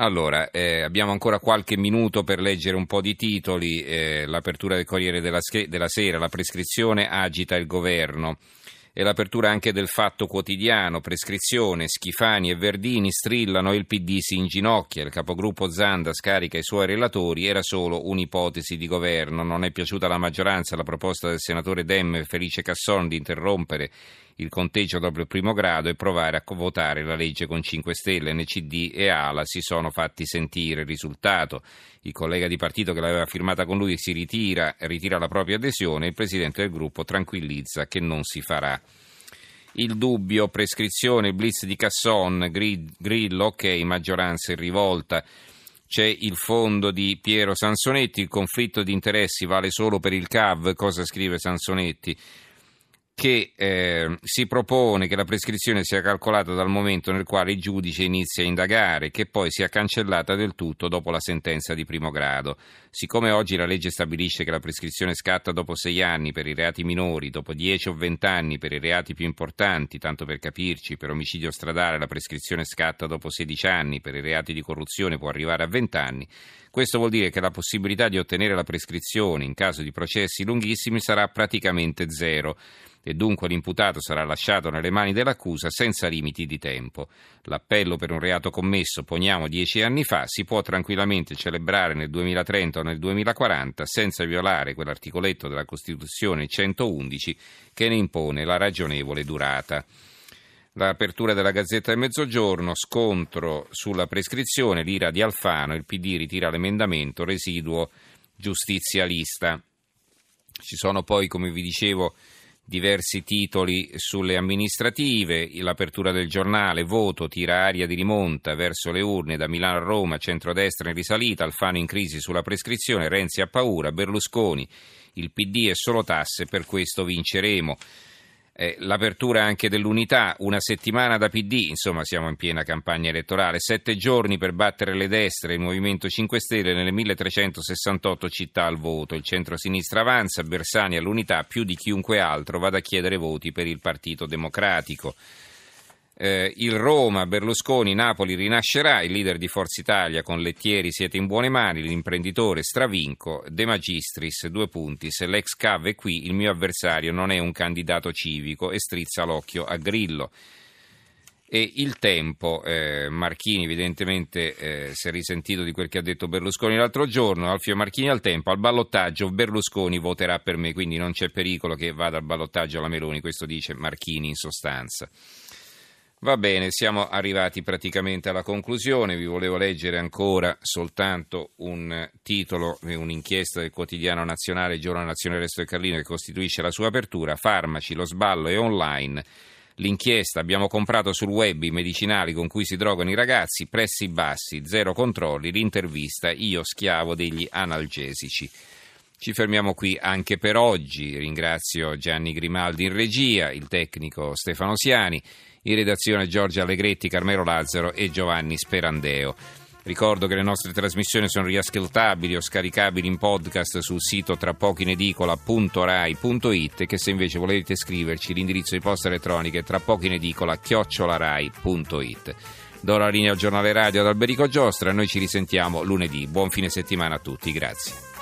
Allora, eh, abbiamo ancora qualche minuto per leggere un po' di titoli. Eh, l'apertura del Corriere della, della Sera, la prescrizione agita il governo e l'apertura anche del Fatto Quotidiano, prescrizione, Schifani e Verdini strillano il PD si inginocchia, il capogruppo Zanda scarica i suoi relatori, era solo un'ipotesi di governo, non è piaciuta alla maggioranza la proposta del senatore Dem Felice Casson di interrompere il conteggio dopo il primo grado e provare a votare la legge con 5 Stelle, NCD e ALA si sono fatti sentire. Risultato, il collega di partito che l'aveva firmata con lui si ritira, ritira la propria adesione e il presidente del gruppo tranquillizza che non si farà. Il dubbio, prescrizione, blitz di Casson, Grillo, ok, maggioranza in rivolta. C'è il fondo di Piero Sansonetti, il conflitto di interessi vale solo per il CAV, cosa scrive Sansonetti? Che eh, si propone che la prescrizione sia calcolata dal momento nel quale il giudice inizia a indagare, che poi sia cancellata del tutto dopo la sentenza di primo grado. Siccome oggi la legge stabilisce che la prescrizione scatta dopo sei anni per i reati minori, dopo dieci o vent'anni per i reati più importanti, tanto per capirci, per omicidio stradale la prescrizione scatta dopo sedici anni, per i reati di corruzione può arrivare a vent'anni, questo vuol dire che la possibilità di ottenere la prescrizione in caso di processi lunghissimi sarà praticamente zero e dunque l'imputato sarà lasciato nelle mani dell'accusa senza limiti di tempo. L'appello per un reato commesso, poniamo dieci anni fa, si può tranquillamente celebrare nel 2030 o nel 2040 senza violare quell'articoletto della Costituzione 111 che ne impone la ragionevole durata. L'apertura della Gazzetta del Mezzogiorno, scontro sulla prescrizione, l'ira di Alfano, il PD ritira l'emendamento residuo giustizialista. Ci sono poi, come vi dicevo, diversi titoli sulle amministrative, l'apertura del giornale, voto, tira aria di rimonta verso le urne da Milano a Roma, centrodestra in risalita, Alfano in crisi sulla prescrizione, Renzi ha paura, Berlusconi, il PD è solo tasse, per questo vinceremo eh, l'apertura anche dell'unità, una settimana da PD, insomma siamo in piena campagna elettorale, sette giorni per battere le destre, il Movimento 5 Stelle nelle 1368 città al voto, il centro-sinistra avanza, Bersani all'unità più di chiunque altro vada a chiedere voti per il Partito Democratico eh, il Roma, Berlusconi, Napoli rinascerà, il leader di Forza Italia con Lettieri siete in buone mani, l'imprenditore Stravinco, De Magistris, due punti, se l'ex Cav è qui il mio avversario non è un candidato civico e strizza l'occhio a Grillo. E il tempo, eh, Marchini evidentemente eh, si è risentito di quel che ha detto Berlusconi l'altro giorno, Alfio Marchini al tempo, al ballottaggio Berlusconi voterà per me, quindi non c'è pericolo che vada al ballottaggio alla Meloni, questo dice Marchini in sostanza. Va bene, siamo arrivati praticamente alla conclusione. Vi volevo leggere ancora soltanto un titolo, un'inchiesta del quotidiano nazionale Giorno Nazione Resto del Carlino che costituisce la sua apertura. Farmaci, lo sballo è online. L'inchiesta abbiamo comprato sul web i medicinali con cui si drogano i ragazzi, prezzi bassi, zero controlli, l'intervista io schiavo degli analgesici. Ci fermiamo qui anche per oggi. Ringrazio Gianni Grimaldi in regia, il tecnico Stefano Siani. In redazione Giorgio Allegretti, Carmelo Lazzaro e Giovanni Sperandeo. Ricordo che le nostre trasmissioni sono riascoltabili o scaricabili in podcast sul sito trapochiinedicola.rai.it e che se invece volete scriverci l'indirizzo di posta elettronica è trapochiinedicola.it. Do la linea al giornale radio ad Alberico Giostra, noi ci risentiamo lunedì. Buon fine settimana a tutti, grazie.